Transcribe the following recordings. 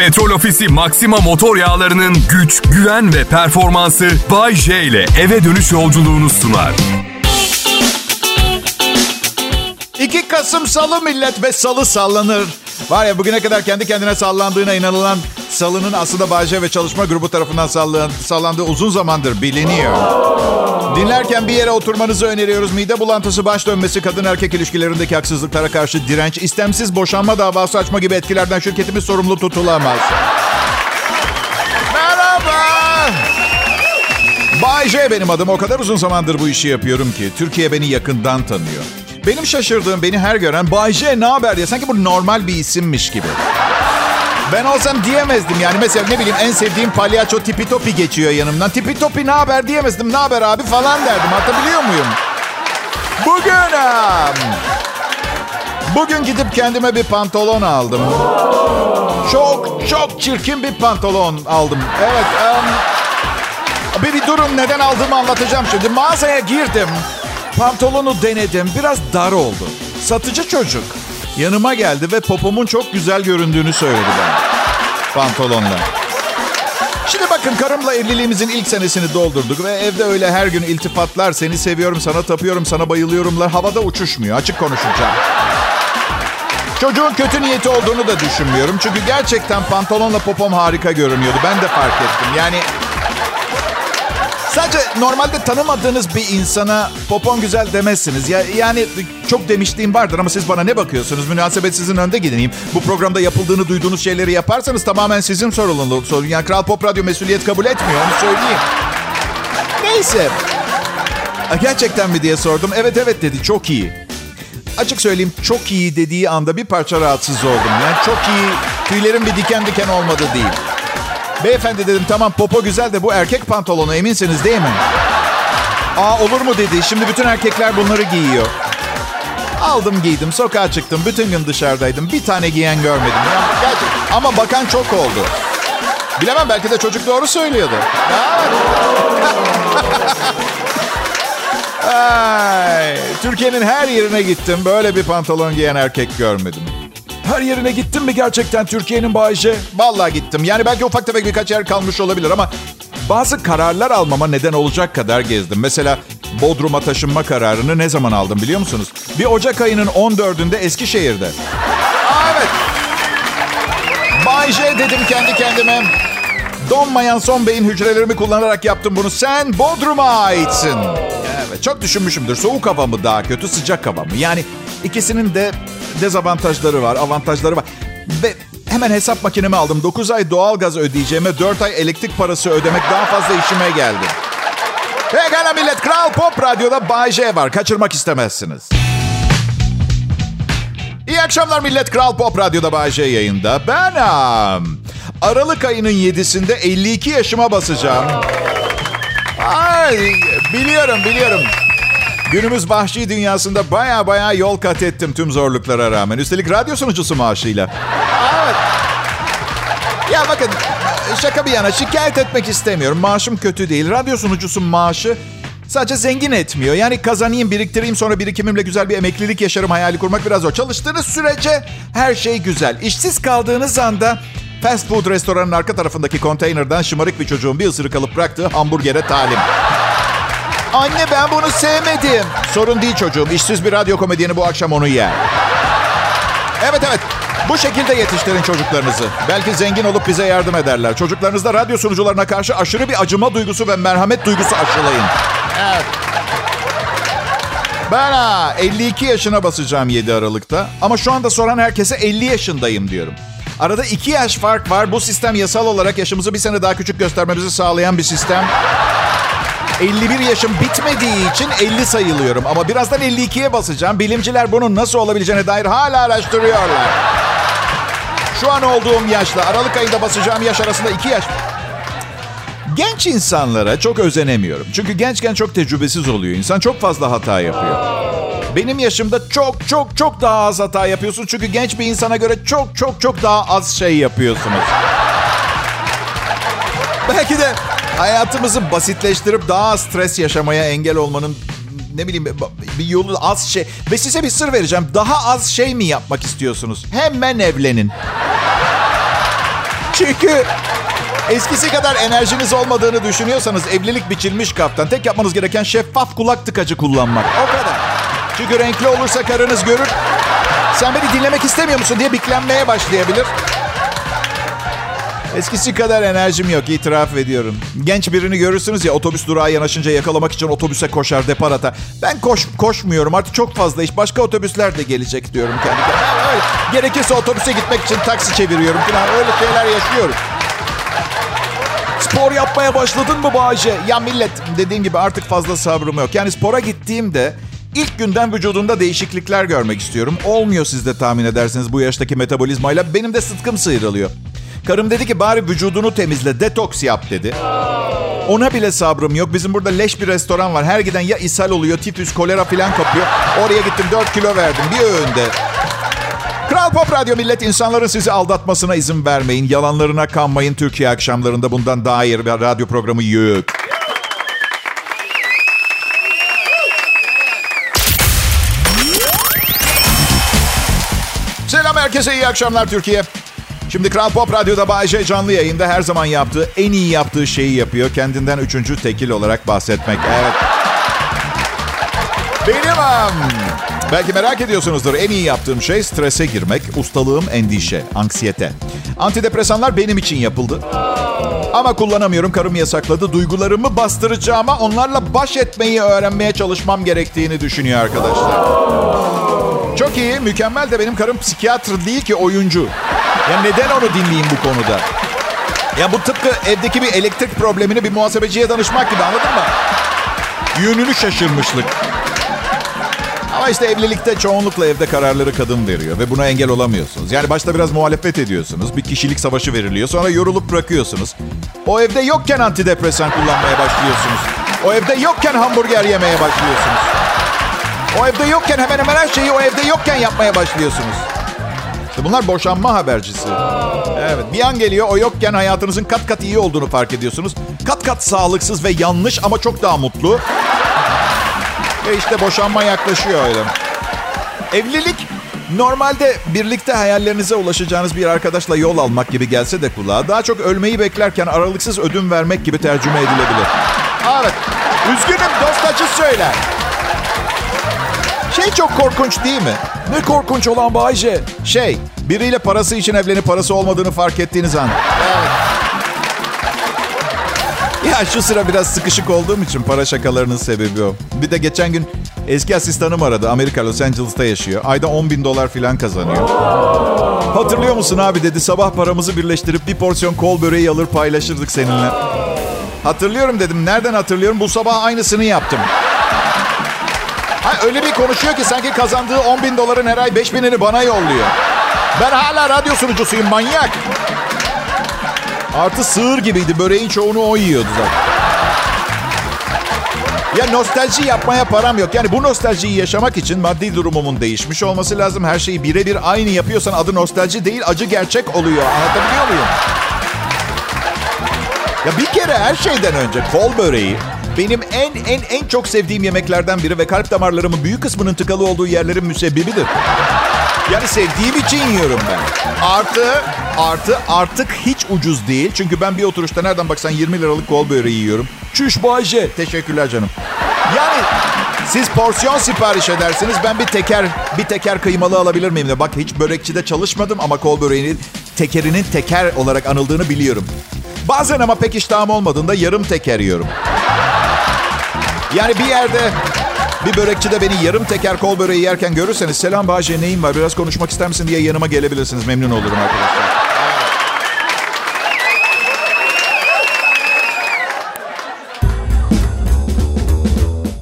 Petrol Ofisi Maxima motor yağlarının güç, güven ve performansı Bay J ile eve dönüş yolculuğunu sunar. 2 Kasım Salı millet ve salı sallanır. Var ya bugüne kadar kendi kendine sallandığına inanılan salının aslında Bayce ve çalışma grubu tarafından sallan, sallandığı uzun zamandır biliniyor. Dinlerken bir yere oturmanızı öneriyoruz. Mide bulantısı, baş dönmesi, kadın erkek ilişkilerindeki haksızlıklara karşı direnç, istemsiz boşanma davası açma gibi etkilerden şirketimiz sorumlu tutulamaz. Merhaba. Bay J benim adım. O kadar uzun zamandır bu işi yapıyorum ki Türkiye beni yakından tanıyor. Benim şaşırdığım beni her gören Bay J ne haber diye sanki bu normal bir isimmiş gibi. Ben olsam diyemezdim yani. Mesela ne bileyim en sevdiğim palyaço Tipi Topi geçiyor yanımdan. Tipi Topi ne haber diyemezdim. Ne haber abi falan derdim. Hatırlıyor muyum? Bugün... Bugün gidip kendime bir pantolon aldım. Çok çok çirkin bir pantolon aldım. Evet. um, bir, bir durun neden aldığımı anlatacağım şimdi. Mağazaya girdim. Pantolonu denedim. Biraz dar oldu. Satıcı çocuk yanıma geldi ve popomun çok güzel göründüğünü söyledi bana. Pantolonla. Şimdi bakın karımla evliliğimizin ilk senesini doldurduk ve evde öyle her gün iltifatlar, seni seviyorum, sana tapıyorum, sana bayılıyorumlar havada uçuşmuyor. Açık konuşacağım. Çocuğun kötü niyeti olduğunu da düşünmüyorum. Çünkü gerçekten pantolonla popom harika görünüyordu. Ben de fark ettim. Yani Sadece normalde tanımadığınız bir insana popon güzel demezsiniz. Ya, yani çok demişliğim vardır ama siz bana ne bakıyorsunuz? Münasebet sizin önde gideyim. Bu programda yapıldığını duyduğunuz şeyleri yaparsanız tamamen sizin sorumluluğunuz. Sorun. Yani Kral Pop Radyo mesuliyet kabul etmiyor onu söyleyeyim. Neyse. Gerçekten mi diye sordum. Evet evet dedi çok iyi. Açık söyleyeyim çok iyi dediği anda bir parça rahatsız oldum. Yani çok iyi tüylerim bir diken diken olmadı değil. Beyefendi dedim tamam popo güzel de bu erkek pantolonu eminsiniz değil mi? Aa olur mu dedi. Şimdi bütün erkekler bunları giyiyor. Aldım giydim sokağa çıktım. Bütün gün dışarıdaydım. Bir tane giyen görmedim. Ya. Ama bakan çok oldu. Bilemem belki de çocuk doğru söylüyordu. Türkiye'nin her yerine gittim. Böyle bir pantolon giyen erkek görmedim. Her yerine gittim mi gerçekten Türkiye'nin Bayşe? Vallahi gittim. Yani belki ufak tefek birkaç yer kalmış olabilir ama bazı kararlar almama neden olacak kadar gezdim. Mesela Bodrum'a taşınma kararını ne zaman aldım biliyor musunuz? Bir Ocak ayının 14'ünde Eskişehir'de. Aa, evet. Bayşe dedim kendi kendime. Donmayan son beyin hücrelerimi kullanarak yaptım bunu. Sen Bodrum'a aitsin. Evet, çok düşünmüşümdür. Soğuk hava mı daha kötü, sıcak hava mı? Yani ikisinin de dezavantajları var, avantajları var. Ve hemen hesap makinemi aldım. 9 ay doğalgaz ödeyeceğime 4 ay elektrik parası ödemek daha fazla işime geldi. Pekala millet, Kral Pop Radyo'da Bay J var. Kaçırmak istemezsiniz. İyi akşamlar millet. Kral Pop Radyo'da Bay J yayında. Ben Aralık ayının 7'sinde 52 yaşıma basacağım. Ay, biliyorum, biliyorum. Günümüz vahşi dünyasında baya baya yol kat ettim tüm zorluklara rağmen. Üstelik radyo sunucusu maaşıyla. Evet. Ya bakın şaka bir yana şikayet etmek istemiyorum. Maaşım kötü değil. Radyo sunucusu maaşı sadece zengin etmiyor. Yani kazanayım, biriktireyim sonra birikimimle güzel bir emeklilik yaşarım hayali kurmak biraz zor. Çalıştığınız sürece her şey güzel. İşsiz kaldığınız anda fast food restoranın arka tarafındaki konteynerden şımarık bir çocuğun bir ısırık alıp bıraktığı hamburgere talim. Anne ben bunu sevmedim. Sorun değil çocuğum. İşsiz bir radyo komedyeni bu akşam onu yer. Evet evet. Bu şekilde yetiştirin çocuklarınızı. Belki zengin olup bize yardım ederler. Çocuklarınızda radyo sunucularına karşı aşırı bir acıma duygusu ve merhamet duygusu aşılayın. Evet. Ben ha, 52 yaşına basacağım 7 Aralık'ta. Ama şu anda soran herkese 50 yaşındayım diyorum. Arada 2 yaş fark var. Bu sistem yasal olarak yaşımızı bir sene daha küçük göstermemizi sağlayan bir sistem. 51 yaşım bitmediği için 50 sayılıyorum. Ama birazdan 52'ye basacağım. Bilimciler bunun nasıl olabileceğine dair hala araştırıyorlar. Şu an olduğum yaşla Aralık ayında basacağım yaş arasında 2 yaş. Genç insanlara çok özenemiyorum. Çünkü gençken çok tecrübesiz oluyor. İnsan çok fazla hata yapıyor. Benim yaşımda çok çok çok daha az hata yapıyorsun. Çünkü genç bir insana göre çok çok çok daha az şey yapıyorsunuz. Belki de hayatımızı basitleştirip daha az stres yaşamaya engel olmanın ne bileyim bir yolu az şey. Ve size bir sır vereceğim. Daha az şey mi yapmak istiyorsunuz? Hemen evlenin. Çünkü eskisi kadar enerjiniz olmadığını düşünüyorsanız evlilik biçilmiş kaptan. Tek yapmanız gereken şeffaf kulak tıkacı kullanmak. O kadar. Çünkü renkli olursa karınız görür. Sen beni dinlemek istemiyor musun diye biklenmeye başlayabilir. Eskisi kadar enerjim yok itiraf ediyorum. Genç birini görürsünüz ya otobüs durağı yanaşınca yakalamak için otobüse koşar depar atar. Ben koş, koşmuyorum artık çok fazla iş. Başka otobüsler de gelecek diyorum kendi kendime. Öyle. Gerekirse otobüse gitmek için taksi çeviriyorum falan. Öyle şeyler yaşıyorum. Spor yapmaya başladın mı Bağcı? Ya millet dediğim gibi artık fazla sabrım yok. Yani spora gittiğimde ilk günden vücudumda değişiklikler görmek istiyorum. Olmuyor siz de tahmin edersiniz bu yaştaki metabolizmayla. Benim de sıtkım sıyrılıyor. Karım dedi ki bari vücudunu temizle, detoks yap dedi. Ona bile sabrım yok. Bizim burada leş bir restoran var. Her giden ya ishal oluyor, tifüs, kolera falan kapıyor. Oraya gittim 4 kilo verdim bir öğünde. Kral Pop Radyo millet insanların sizi aldatmasına izin vermeyin. Yalanlarına kanmayın. Türkiye akşamlarında bundan daha iyi bir radyo programı yok. Selam herkese iyi akşamlar Türkiye. Şimdi Kral Pop Radyo'da Bayece canlı yayında her zaman yaptığı, en iyi yaptığı şeyi yapıyor. Kendinden üçüncü tekil olarak bahsetmek. Evet. Benim. Belki merak ediyorsunuzdur. En iyi yaptığım şey strese girmek, ustalığım endişe, anksiyete. Antidepresanlar benim için yapıldı. Ama kullanamıyorum. Karım yasakladı. Duygularımı bastıracağıma onlarla baş etmeyi öğrenmeye çalışmam gerektiğini düşünüyor arkadaşlar. Çok iyi, mükemmel de benim karım psikiyatr değil ki oyuncu. Ya neden onu dinleyeyim bu konuda? Ya bu tıpkı evdeki bir elektrik problemini bir muhasebeciye danışmak gibi anladın mı? Yönünü şaşırmışlık. Ama işte evlilikte çoğunlukla evde kararları kadın veriyor ve buna engel olamıyorsunuz. Yani başta biraz muhalefet ediyorsunuz. Bir kişilik savaşı veriliyor. Sonra yorulup bırakıyorsunuz. O evde yokken antidepresan kullanmaya başlıyorsunuz. O evde yokken hamburger yemeye başlıyorsunuz. O evde yokken hemen hemen her şeyi o evde yokken yapmaya başlıyorsunuz. İşte bunlar boşanma habercisi. Evet bir an geliyor o yokken hayatınızın kat kat iyi olduğunu fark ediyorsunuz. Kat kat sağlıksız ve yanlış ama çok daha mutlu. Ve işte boşanma yaklaşıyor öyle. Evlilik normalde birlikte hayallerinize ulaşacağınız bir arkadaşla yol almak gibi gelse de kulağa daha çok ölmeyi beklerken aralıksız ödün vermek gibi tercüme edilebilir. Evet. Üzgünüm dost acı söyler. Şey çok korkunç değil mi? Ne korkunç olan Bayce? Şey, biriyle parası için evlenip parası olmadığını fark ettiğiniz an. Evet. Ya şu sıra biraz sıkışık olduğum için para şakalarının sebebi o. Bir de geçen gün eski asistanım aradı. Amerika Los Angeles'ta yaşıyor. Ayda 10 bin dolar falan kazanıyor. Hatırlıyor musun abi dedi. Sabah paramızı birleştirip bir porsiyon kol böreği alır paylaşırdık seninle. Hatırlıyorum dedim. Nereden hatırlıyorum? Bu sabah aynısını yaptım. Öyle bir konuşuyor ki sanki kazandığı 10 bin doların her ay 5 binini bana yolluyor. Ben hala radyo sunucusuyum manyak. Artı sığır gibiydi. Böreğin çoğunu o yiyordu zaten. Ya nostalji yapmaya param yok. Yani bu nostaljiyi yaşamak için maddi durumumun değişmiş olması lazım. Her şeyi birebir aynı yapıyorsan adı nostalji değil acı gerçek oluyor. Anlatabiliyor muyum? Ya bir kere her şeyden önce kol böreği benim en en en çok sevdiğim yemeklerden biri ve kalp damarlarımın büyük kısmının tıkalı olduğu yerlerin müsebbibidir. Yani sevdiğim için yiyorum ben. Artı, artı artık hiç ucuz değil. Çünkü ben bir oturuşta nereden baksan 20 liralık kol böreği yiyorum. Çüş Bayce. Teşekkürler canım. Yani siz porsiyon sipariş edersiniz. Ben bir teker bir teker kıymalı alabilir miyim de. Bak hiç börekçide çalışmadım ama kol böreğinin tekerinin teker olarak anıldığını biliyorum. Bazen ama pek iştahım olmadığında yarım teker yiyorum. Yani bir yerde bir börekçide beni yarım teker kol böreği yerken görürseniz selam Bahçe neyim var biraz konuşmak ister misin diye yanıma gelebilirsiniz. Memnun olurum arkadaşlar.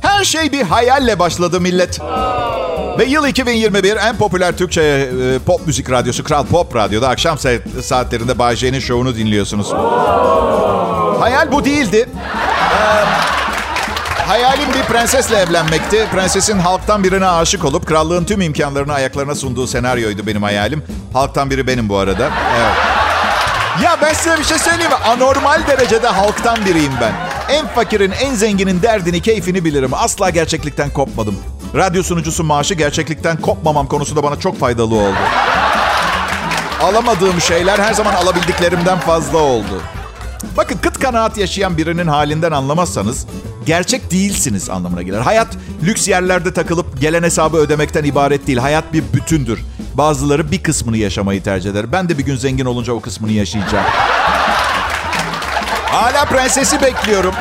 Her şey bir hayalle başladı millet. Ve yıl 2021 en popüler Türkçe e, pop müzik radyosu Kral Pop Radyo'da akşam saatlerinde Bay J'nin şovunu dinliyorsunuz. Hayal bu değildi. Ee, Hayalim bir prensesle evlenmekti. Prensesin halktan birine aşık olup krallığın tüm imkanlarını ayaklarına sunduğu senaryoydu benim hayalim. Halktan biri benim bu arada. Evet. Ya ben size bir şey söyleyeyim mi? Anormal derecede halktan biriyim ben. En fakirin, en zenginin derdini, keyfini bilirim. Asla gerçeklikten kopmadım. Radyo sunucusu maaşı gerçeklikten kopmamam konusunda bana çok faydalı oldu. alamadığım şeyler her zaman alabildiklerimden fazla oldu. Bakın kıt kanaat yaşayan birinin halinden anlamazsanız gerçek değilsiniz anlamına gelir. Hayat lüks yerlerde takılıp gelen hesabı ödemekten ibaret değil. Hayat bir bütündür. Bazıları bir kısmını yaşamayı tercih eder. Ben de bir gün zengin olunca o kısmını yaşayacağım. Hala prensesi bekliyorum.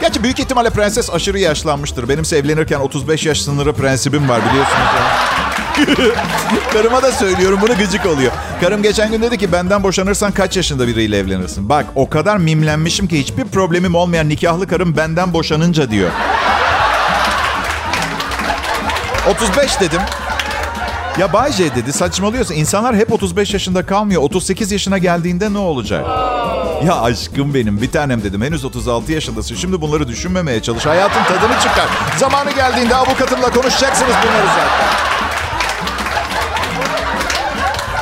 Gerçi büyük ihtimalle prenses aşırı yaşlanmıştır. Benimse evlenirken 35 yaş sınırı prensibim var biliyorsunuz. Ya. Karıma da söylüyorum bunu gıcık oluyor. Karım geçen gün dedi ki benden boşanırsan kaç yaşında biriyle evlenirsin? Bak o kadar mimlenmişim ki hiçbir problemim olmayan nikahlı karım benden boşanınca diyor. 35 dedim. Ya Bayce dedi saçmalıyorsun. İnsanlar hep 35 yaşında kalmıyor. 38 yaşına geldiğinde ne olacak? Ya aşkım benim bir tanem dedim. Henüz 36 yaşındasın. Şimdi bunları düşünmemeye çalış. Hayatın tadını çıkar. Zamanı geldiğinde avukatımla konuşacaksınız bunları zaten.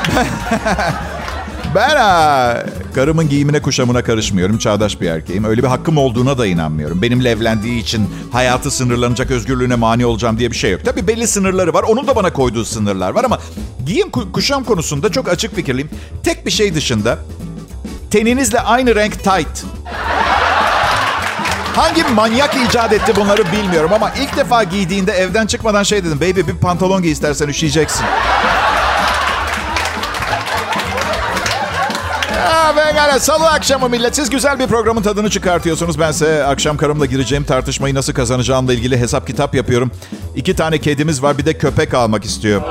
ben ha, karımın giyimine kuşamına karışmıyorum. Çağdaş bir erkeğim. Öyle bir hakkım olduğuna da inanmıyorum. Benimle evlendiği için hayatı sınırlanacak özgürlüğüne mani olacağım diye bir şey yok. Tabii belli sınırları var. Onun da bana koyduğu sınırlar var ama giyim kuşam konusunda çok açık fikirliyim. Tek bir şey dışında teninizle aynı renk tight. Hangi manyak icat etti bunları bilmiyorum ama ilk defa giydiğinde evden çıkmadan şey dedim. Baby bir pantolon giy istersen üşüyeceksin. Pekala salı akşamı millet. Siz güzel bir programın tadını çıkartıyorsunuz. Ben size akşam karımla gireceğim tartışmayı nasıl kazanacağımla ilgili hesap kitap yapıyorum. İki tane kedimiz var bir de köpek almak istiyor.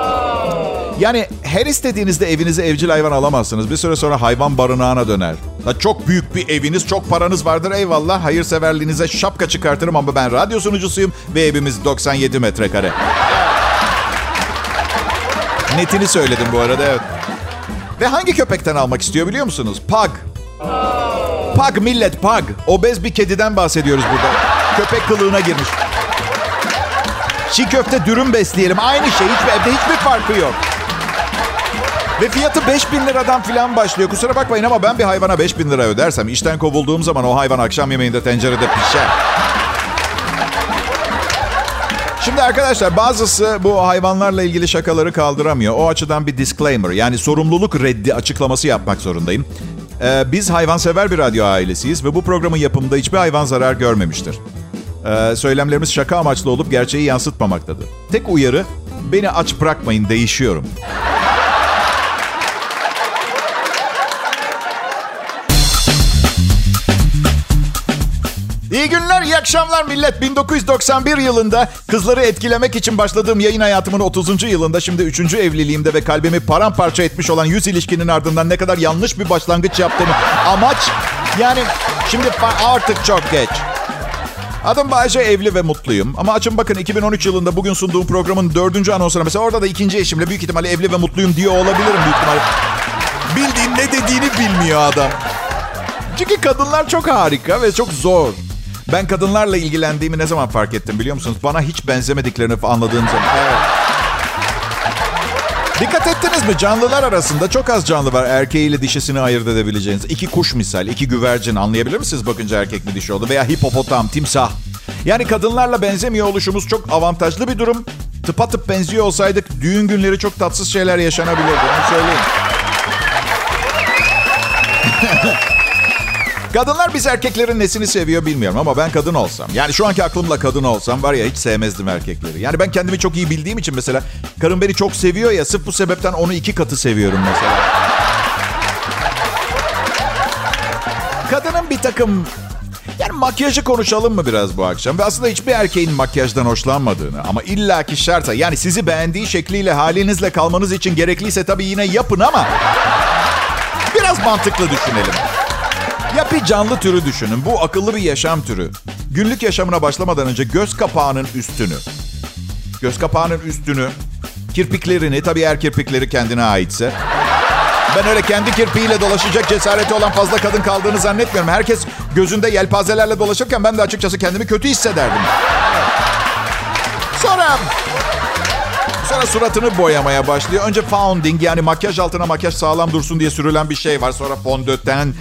Yani her istediğinizde evinize evcil hayvan alamazsınız. Bir süre sonra hayvan barınağına döner. Çok büyük bir eviniz, çok paranız vardır eyvallah. Hayırseverliğinize şapka çıkartırım ama ben radyo sunucusuyum ve evimiz 97 metrekare. Netini söyledim bu arada evet. Ve hangi köpekten almak istiyor biliyor musunuz? Pug. Pug millet pug. Obez bir kediden bahsediyoruz burada. Köpek kılığına girmiş. Çiğ köfte dürüm besleyelim. Aynı şey. Hiçbir, evde hiçbir farkı yok. Ve fiyatı 5000 liradan falan başlıyor. Kusura bakmayın ama ben bir hayvana 5000 lira ödersem işten kovulduğum zaman o hayvan akşam yemeğinde tencerede pişer. Şimdi arkadaşlar bazısı bu hayvanlarla ilgili şakaları kaldıramıyor. O açıdan bir disclaimer yani sorumluluk reddi açıklaması yapmak zorundayım. Ee, biz hayvansever bir radyo ailesiyiz ve bu programın yapımında hiçbir hayvan zarar görmemiştir. Ee, söylemlerimiz şaka amaçlı olup gerçeği yansıtmamaktadır. Tek uyarı beni aç bırakmayın değişiyorum. Akşamlar millet. 1991 yılında kızları etkilemek için başladığım yayın hayatımın 30. yılında şimdi 3. evliliğimde ve kalbimi paramparça etmiş olan 100 ilişkinin ardından ne kadar yanlış bir başlangıç yaptığımı amaç yani şimdi artık çok geç. Adım Bayce evli ve mutluyum. Ama açın bakın 2013 yılında bugün sunduğum programın dördüncü anonsuna mesela orada da ikinci eşimle büyük ihtimalle evli ve mutluyum diyor olabilirim büyük ihtimalle. Bildiğin ne dediğini bilmiyor adam. Çünkü kadınlar çok harika ve çok zor. Ben kadınlarla ilgilendiğimi ne zaman fark ettim biliyor musunuz? Bana hiç benzemediklerini anladığım zaman. Evet. Dikkat ettiniz mi? Canlılar arasında çok az canlı var erkeğiyle dişisini ayırt edebileceğiniz. İki kuş misal, iki güvercin anlayabilir misiniz bakınca erkek mi dişi oldu? Veya hipopotam, timsah. Yani kadınlarla benzemiyor oluşumuz çok avantajlı bir durum. Tıpatıp benziyor olsaydık düğün günleri çok tatsız şeyler yaşanabilirdi. Onu söyleyeyim. Kadınlar biz erkeklerin nesini seviyor bilmiyorum ama ben kadın olsam. Yani şu anki aklımla kadın olsam var ya hiç sevmezdim erkekleri. Yani ben kendimi çok iyi bildiğim için mesela karım beni çok seviyor ya sırf bu sebepten onu iki katı seviyorum mesela. Kadının bir takım yani makyajı konuşalım mı biraz bu akşam? Ve aslında hiçbir erkeğin makyajdan hoşlanmadığını ama illaki şartsa yani sizi beğendiği şekliyle halinizle kalmanız için gerekliyse tabii yine yapın ama biraz mantıklı düşünelim. Ya bir canlı türü düşünün. Bu akıllı bir yaşam türü. Günlük yaşamına başlamadan önce göz kapağının üstünü, göz kapağının üstünü, kirpiklerini, tabii eğer kirpikleri kendine aitse. Ben öyle kendi kirpiğiyle dolaşacak cesareti olan fazla kadın kaldığını zannetmiyorum. Herkes gözünde yelpazelerle dolaşırken ben de açıkçası kendimi kötü hissederdim. Sonra Sonra suratını boyamaya başlıyor. Önce founding yani makyaj altına makyaj sağlam dursun diye sürülen bir şey var. Sonra fondöten,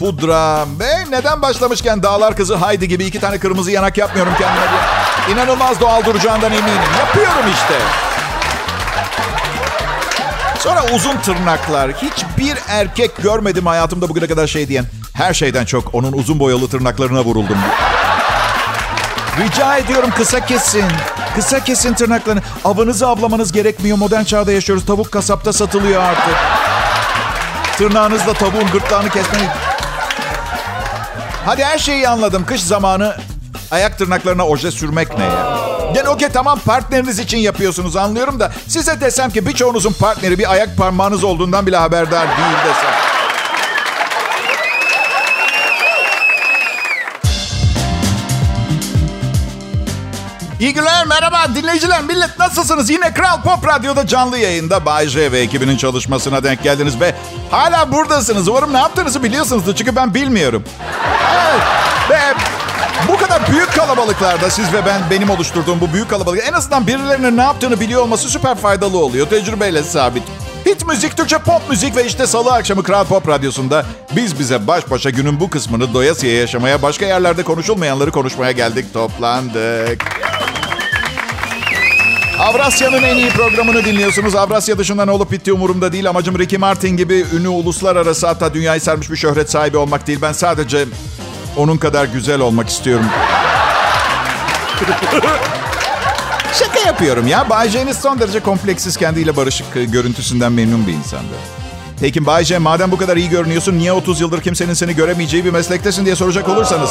pudra ve neden başlamışken Dağlar Kızı Haydi gibi iki tane kırmızı yanak yapmıyorum kendime diye. İnanılmaz doğal duracağından eminim. Yapıyorum işte. Sonra uzun tırnaklar. Hiçbir erkek görmedim hayatımda bugüne kadar şey diyen. Her şeyden çok onun uzun boyalı tırnaklarına vuruldum. Rica ediyorum kısa kesin. Kısa kesin tırnaklarını. Avınızı avlamanız gerekmiyor. Modern çağda yaşıyoruz. Tavuk kasapta satılıyor artık. Tırnağınızla tavuğun gırtlağını kesmeyi... Hadi her şeyi anladım. Kış zamanı ayak tırnaklarına oje sürmek ne ya? Yani okey tamam partneriniz için yapıyorsunuz anlıyorum da size desem ki birçoğunuzun partneri bir ayak parmağınız olduğundan bile haberdar değil desem. İyi günler, merhaba dinleyiciler, millet nasılsınız? Yine Kral Pop Radyo'da canlı yayında Bay J ve ekibinin çalışmasına denk geldiniz ve hala buradasınız. Umarım ne yaptığınızı biliyorsunuzdur çünkü ben bilmiyorum. Evet, ve bu kadar büyük kalabalıklarda siz ve ben benim oluşturduğum bu büyük kalabalık en azından birilerinin ne yaptığını biliyor olması süper faydalı oluyor. Tecrübeyle sabit. Hit müzik, Türkçe pop müzik ve işte salı akşamı Kral Pop Radyosu'nda biz bize baş başa günün bu kısmını doyasıya yaşamaya, başka yerlerde konuşulmayanları konuşmaya geldik, toplandık. Avrasya'nın en iyi programını dinliyorsunuz. Avrasya dışında ne olup bittiği umurumda değil. Amacım Ricky Martin gibi ünlü uluslararası hatta dünyayı sarmış bir şöhret sahibi olmak değil. Ben sadece onun kadar güzel olmak istiyorum. Şaka yapıyorum ya. Bay J'niz son derece kompleksiz kendiyle barışık e, görüntüsünden memnun bir insandı. Peki Bay J madem bu kadar iyi görünüyorsun niye 30 yıldır kimsenin seni göremeyeceği bir meslektesin diye soracak olursanız.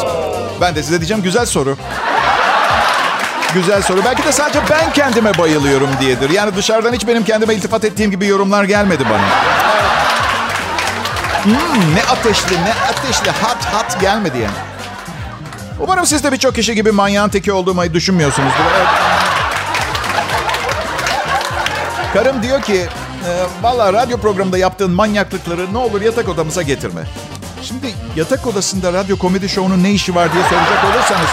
Ben de size diyeceğim güzel soru. Güzel soru. Belki de sadece ben kendime bayılıyorum diyedir. Yani dışarıdan hiç benim kendime iltifat ettiğim gibi yorumlar gelmedi bana. Hmm, ne ateşli, ne ateşli, hat hat gelmedi yani. Umarım siz de birçok kişi gibi manyağın teki olduğumu düşünmüyorsunuzdur. Evet. Karım diyor ki, e, valla radyo programında yaptığın manyaklıkları ne olur yatak odamıza getirme. Şimdi yatak odasında radyo komedi şovunun ne işi var diye soracak olursanız...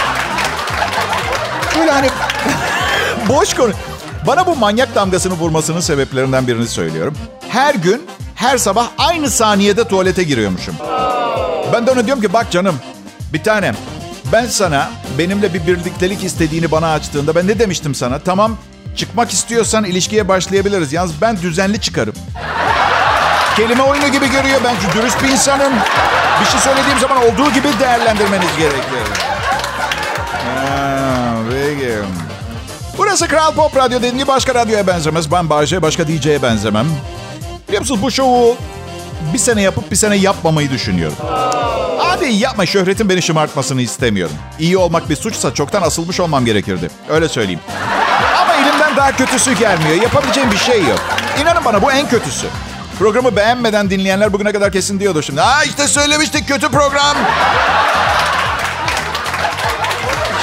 Böyle hani boş konu. Bana bu manyak damgasını vurmasının sebeplerinden birini söylüyorum. Her gün, her sabah aynı saniyede tuvalete giriyormuşum. Ben de ona diyorum ki bak canım, bir tanem. Ben sana benimle bir birliktelik istediğini bana açtığında ben ne demiştim sana? Tamam çıkmak istiyorsan ilişkiye başlayabiliriz. Yalnız ben düzenli çıkarım. Kelime oyunu gibi görüyor. Ben dürüst bir insanım. Bir şey söylediğim zaman olduğu gibi değerlendirmeniz gerekiyor. Ha, peki. Burası Kral Pop Radyo dediğim gibi başka radyoya benzemez. Ben Bayce, başka DJ'ye benzemem. Biliyor musunuz bu şovu bir sene yapıp bir sene yapmamayı düşünüyorum. Hadi yapma şöhretin beni şımartmasını istemiyorum. İyi olmak bir suçsa çoktan asılmış olmam gerekirdi. Öyle söyleyeyim. Daha kötüsü gelmiyor. Yapabileceğim bir şey yok. İnanın bana bu en kötüsü. Programı beğenmeden dinleyenler bugüne kadar kesin diyordu şimdi. Aa işte söylemiştik kötü program.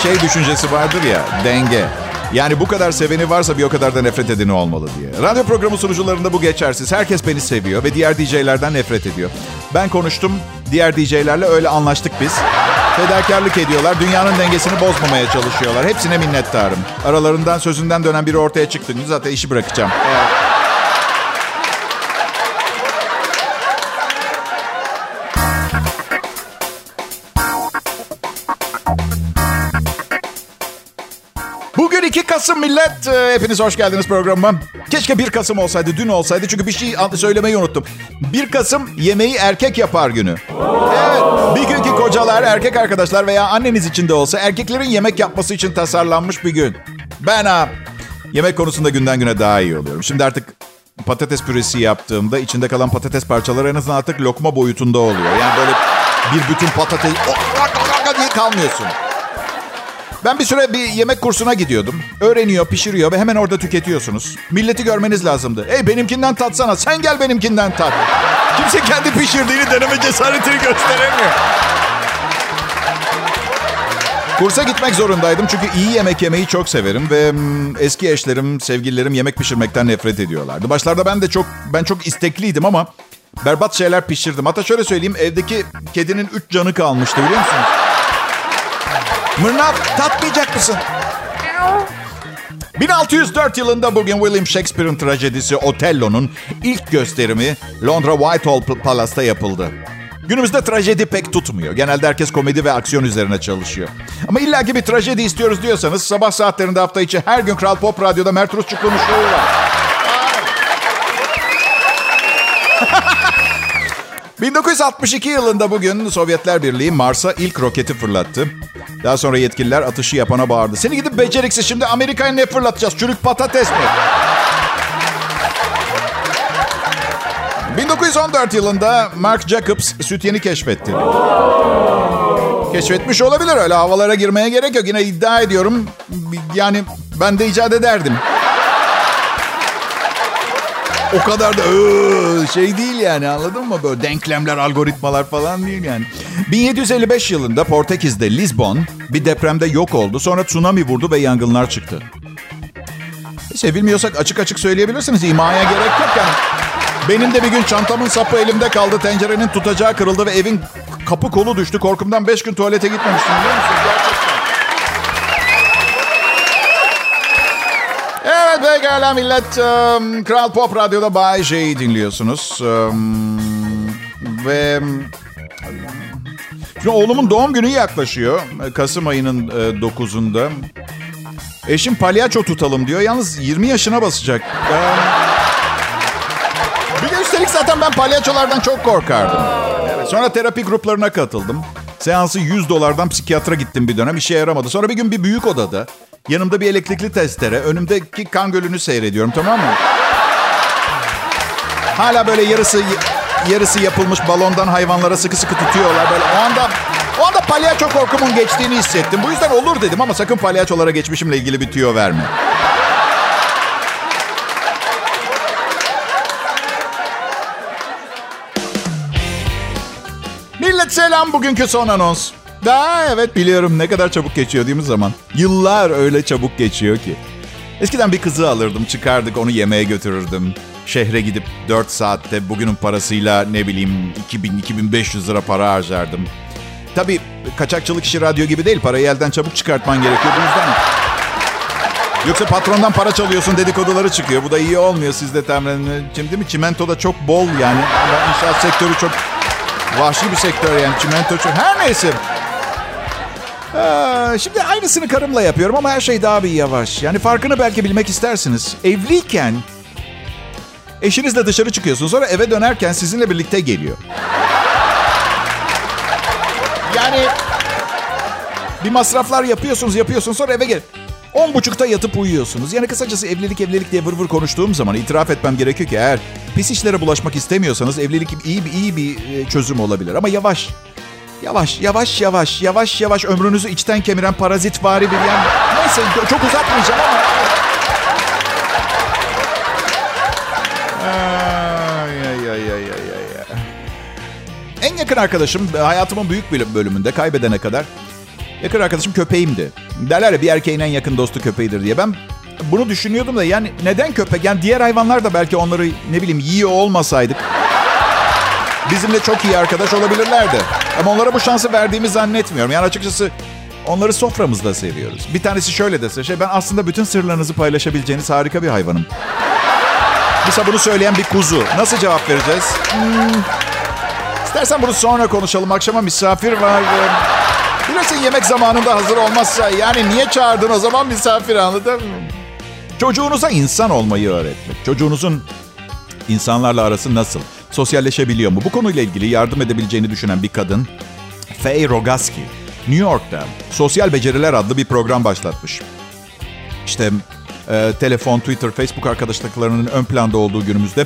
Şey düşüncesi vardır ya denge. Yani bu kadar seveni varsa bir o kadar da nefret edeni olmalı diye. Radyo programı sunucularında bu geçersiz. Herkes beni seviyor ve diğer DJ'lerden nefret ediyor. Ben konuştum. Diğer DJ'lerle öyle anlaştık biz. Fedakarlık ediyorlar. Dünyanın dengesini bozmamaya çalışıyorlar. Hepsine minnettarım. Aralarından sözünden dönen biri ortaya çıktı. Zaten işi bırakacağım. Evet. Kasım millet. Ee, Hepiniz hoş geldiniz programıma. Keşke 1 Kasım olsaydı, dün olsaydı. Çünkü bir şey söylemeyi unuttum. 1 Kasım yemeği erkek yapar günü. Evet, bir günkü kocalar, erkek arkadaşlar veya anneniz için de olsa erkeklerin yemek yapması için tasarlanmış bir gün. Ben ha, yemek konusunda günden güne daha iyi oluyorum. Şimdi artık patates püresi yaptığımda içinde kalan patates parçaları en azından artık lokma boyutunda oluyor. Yani böyle bir bütün patates diye kalmıyorsun. Ben bir süre bir yemek kursuna gidiyordum. Öğreniyor, pişiriyor ve hemen orada tüketiyorsunuz. Milleti görmeniz lazımdı. Ey benimkinden tatsana, sen gel benimkinden tat. Kimse kendi pişirdiğini deneme cesaretini gösteremiyor. Kursa gitmek zorundaydım çünkü iyi yemek yemeyi çok severim ve mm, eski eşlerim, sevgililerim yemek pişirmekten nefret ediyorlardı. Başlarda ben de çok ben çok istekliydim ama berbat şeyler pişirdim. Hatta şöyle söyleyeyim, evdeki kedinin üç canı kalmıştı biliyor musunuz? Mırnav tatmayacak mısın? 1604 yılında bugün William Shakespeare'ın trajedisi Othello'nun ilk gösterimi Londra Whitehall Palace'ta yapıldı. Günümüzde trajedi pek tutmuyor. Genelde herkes komedi ve aksiyon üzerine çalışıyor. Ama illaki bir trajedi istiyoruz diyorsanız sabah saatlerinde hafta içi her gün Kral Pop Radyo'da Mert Rusçuklu'nun şovu var. 1962 yılında bugün Sovyetler Birliği Mars'a ilk roketi fırlattı. Daha sonra yetkililer atışı yapana bağırdı. Seni gidip beceriksiz şimdi Amerika'ya ne fırlatacağız? Çürük patates mi? 1914 yılında Mark Jacobs süt yeni keşfetti. Keşfetmiş olabilir öyle havalara girmeye gerek yok. Yine iddia ediyorum. Yani ben de icat ederdim. O kadar da şey değil yani anladın mı? Böyle denklemler, algoritmalar falan değil yani. 1755 yılında Portekiz'de Lisbon bir depremde yok oldu. Sonra tsunami vurdu ve yangınlar çıktı. Sevilmiyorsak açık açık söyleyebilirsiniz. İmaya gerek yok yani. Benim de bir gün çantamın sapı elimde kaldı. Tencerenin tutacağı kırıldı ve evin kapı kolu düştü. Korkumdan 5 gün tuvalete gitmemiştim biliyor musunuz? Evet pekala millet. Kral Pop Radyo'da Bay J'yi dinliyorsunuz. Ve... Şimdi oğlumun doğum günü yaklaşıyor. Kasım ayının e, 9'unda. Eşim palyaço tutalım diyor. Yalnız 20 yaşına basacak. Bir de üstelik zaten ben palyaçolardan çok korkardım. Sonra terapi gruplarına katıldım. Seansı 100 dolardan psikiyatra gittim bir dönem. işe yaramadı. Sonra bir gün bir büyük odada yanımda bir elektrikli testere, önümdeki kan gölünü seyrediyorum tamam mı? Hala böyle yarısı yarısı yapılmış balondan hayvanlara sıkı sıkı tutuyorlar. Böyle o anda o anda palyaço korkumun geçtiğini hissettim. Bu yüzden olur dedim ama sakın palyaçolara geçmişimle ilgili bir tüyo verme. Millet selam bugünkü son anons. Aa, evet biliyorum ne kadar çabuk geçiyor değil mi zaman? Yıllar öyle çabuk geçiyor ki. Eskiden bir kızı alırdım çıkardık onu yemeğe götürürdüm. Şehre gidip 4 saatte bugünün parasıyla ne bileyim 2000-2500 lira para harcardım. Tabii kaçakçılık işi radyo gibi değil. Parayı elden çabuk çıkartman gerekiyor. Bu yüzden Yoksa patrondan para çalıyorsun dedikoduları çıkıyor. Bu da iyi olmuyor sizde tahmin Şimdi mi? Çimento da çok bol yani. Ama inşaat sektörü çok vahşi bir sektör yani. Çimento çok... Her neyse. Ee, şimdi aynısını karımla yapıyorum ama her şey daha bir yavaş. Yani farkını belki bilmek istersiniz. Evliyken eşinizle dışarı çıkıyorsunuz. Sonra eve dönerken sizinle birlikte geliyor. Yani bir masraflar yapıyorsunuz yapıyorsunuz sonra eve gel. On buçukta yatıp uyuyorsunuz. Yani kısacası evlilik evlilik diye vır vır konuştuğum zaman itiraf etmem gerekiyor ki eğer pis işlere bulaşmak istemiyorsanız evlilik iyi bir iyi bir e, çözüm olabilir. Ama yavaş. Yavaş, yavaş, yavaş, yavaş, yavaş ömrünüzü içten kemiren parazit vari bir yan. Neyse çok uzatmayacağım ama. En yakın arkadaşım hayatımın büyük bir bölümünde kaybedene kadar yakın arkadaşım köpeğimdi. Derler ya bir erkeğin en yakın dostu köpeğidir diye. Ben bunu düşünüyordum da yani neden köpek? Yani diğer hayvanlar da belki onları ne bileyim yiyor olmasaydık bizimle çok iyi arkadaş olabilirlerdi. Ama onlara bu şansı verdiğimi zannetmiyorum. Yani açıkçası onları soframızda seviyoruz. Bir tanesi şöyle dese, şey ben aslında bütün sırlarınızı paylaşabileceğiniz harika bir hayvanım. Mesela bunu söyleyen bir kuzu. Nasıl cevap vereceğiz? Hmm. İstersen bunu sonra konuşalım. Akşama misafir var. Bilirsin yemek zamanında hazır olmazsa yani niye çağırdın o zaman misafir anladın mı? Çocuğunuza insan olmayı öğretmek. Çocuğunuzun insanlarla arası nasıl? Sosyalleşebiliyor mu? Bu konuyla ilgili yardım edebileceğini düşünen bir kadın, Faye Rogaski, New York'ta Sosyal Beceriler adlı bir program başlatmış. İşte e, telefon, Twitter, Facebook arkadaşlıklarının ön planda olduğu günümüzde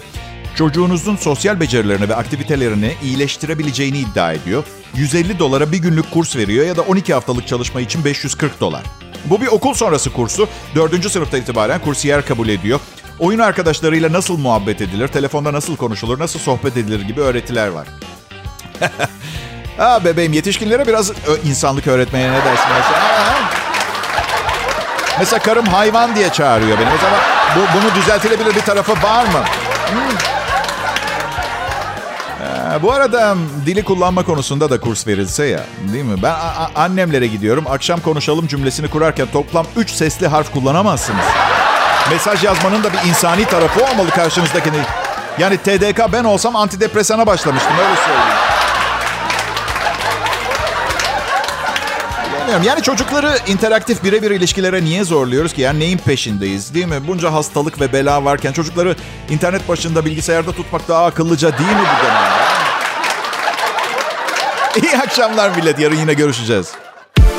çocuğunuzun sosyal becerilerini ve aktivitelerini iyileştirebileceğini iddia ediyor. 150 dolara bir günlük kurs veriyor ya da 12 haftalık çalışma için 540 dolar. Bu bir okul sonrası kursu. 4. sınıfta itibaren kursiyer kabul ediyor. Oyun arkadaşlarıyla nasıl muhabbet edilir, telefonda nasıl konuşulur, nasıl sohbet edilir gibi öğretiler var. ha bebeğim yetişkinlere biraz insanlık öğretmeye ne dersin mesela? Karım hayvan diye çağırıyor beni. Mesela bu, bunu düzeltilebilir bir tarafı var mı? Hmm. Ee, bu arada dili kullanma konusunda da kurs verilse ya değil mi? Ben annemlere gidiyorum. Akşam konuşalım cümlesini kurarken toplam 3 sesli harf kullanamazsınız. Mesaj yazmanın da bir insani tarafı olmalı karşınızdakini. Yani TDK ben olsam antidepresana başlamıştım öyle söyleyeyim. Yani çocukları interaktif birebir ilişkilere niye zorluyoruz ki? Yani neyin peşindeyiz değil mi? Bunca hastalık ve bela varken çocukları internet başında bilgisayarda tutmak daha akıllıca değil mi bu dönemde? İyi akşamlar millet. Yarın yine görüşeceğiz.